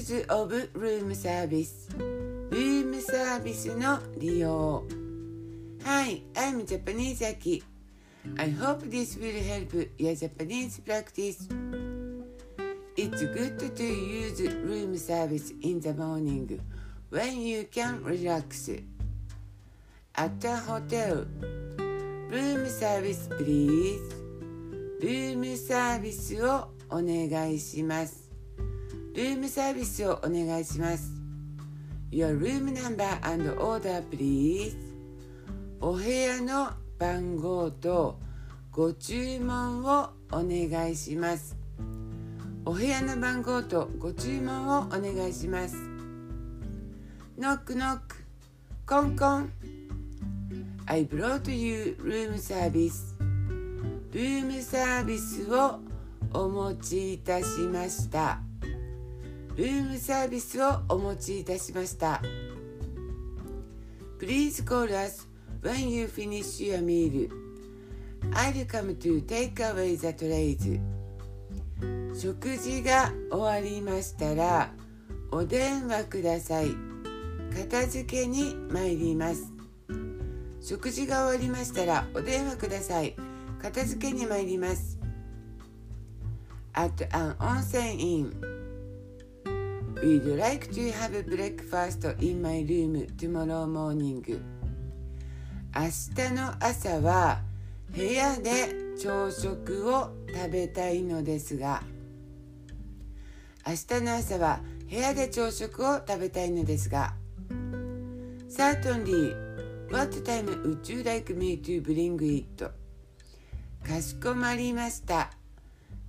of room service ルームサービスの利用 Hi, I'm Japanese Aki I hope this will help your Japanese practice It's good to use room service in the morning when you can relax At a hotel Room service please ルームサービスをお願いしますルームサービスをお願いします。Your room number and order please. お部屋の番号とご注文をお願いします。お部屋の番号とご注文をお願いします。ノックノックコンコン。I brought you room service. ルームサービスをお持ちいたしました。ルームサービスをお持ちいたしました Please call us when you finish your meal I'll come to take away the trays 食事が終わりましたらお電話ください片付けに参ります食事が終わりましたらお電話ください片付けに参ります At an onsen inn We'd like to have breakfast in my room tomorrow morning 明日の朝は部屋で朝食を食べたいのですが明日の朝は部屋で朝食を食べたいのですが Certainly What time would you like me to bring it? かしこまりました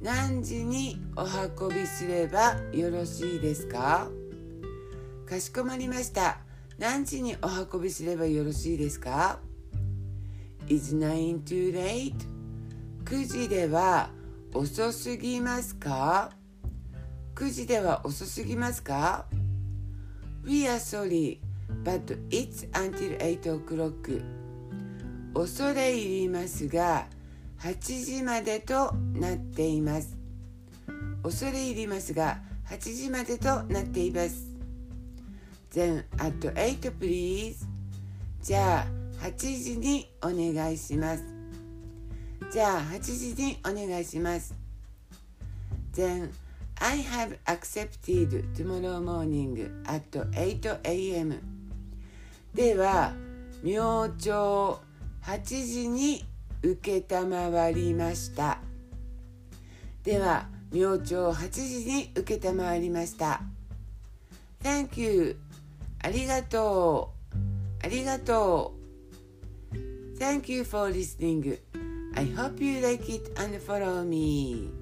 何時にお運びすればよろしいですか？かしこまりました何時にお運びすればよろしいですか？Is nine too late? 9時では遅すぎますか？9時では遅すぎますか ?We are sorry, but it's until 8 o'clock. 恐れ入りますが、8時までとなっています。恐れ入りますが8時までとなっています。Then at 8 please じゃあ8時にお願いします。じゃあ8時にお願いします。Then I have accepted tomorrow morning at 8 a.m. では明朝8時に承りましたでは明朝8時に承りました Thank you ありがとうありがとう Thank you for listening I hope you like it and follow me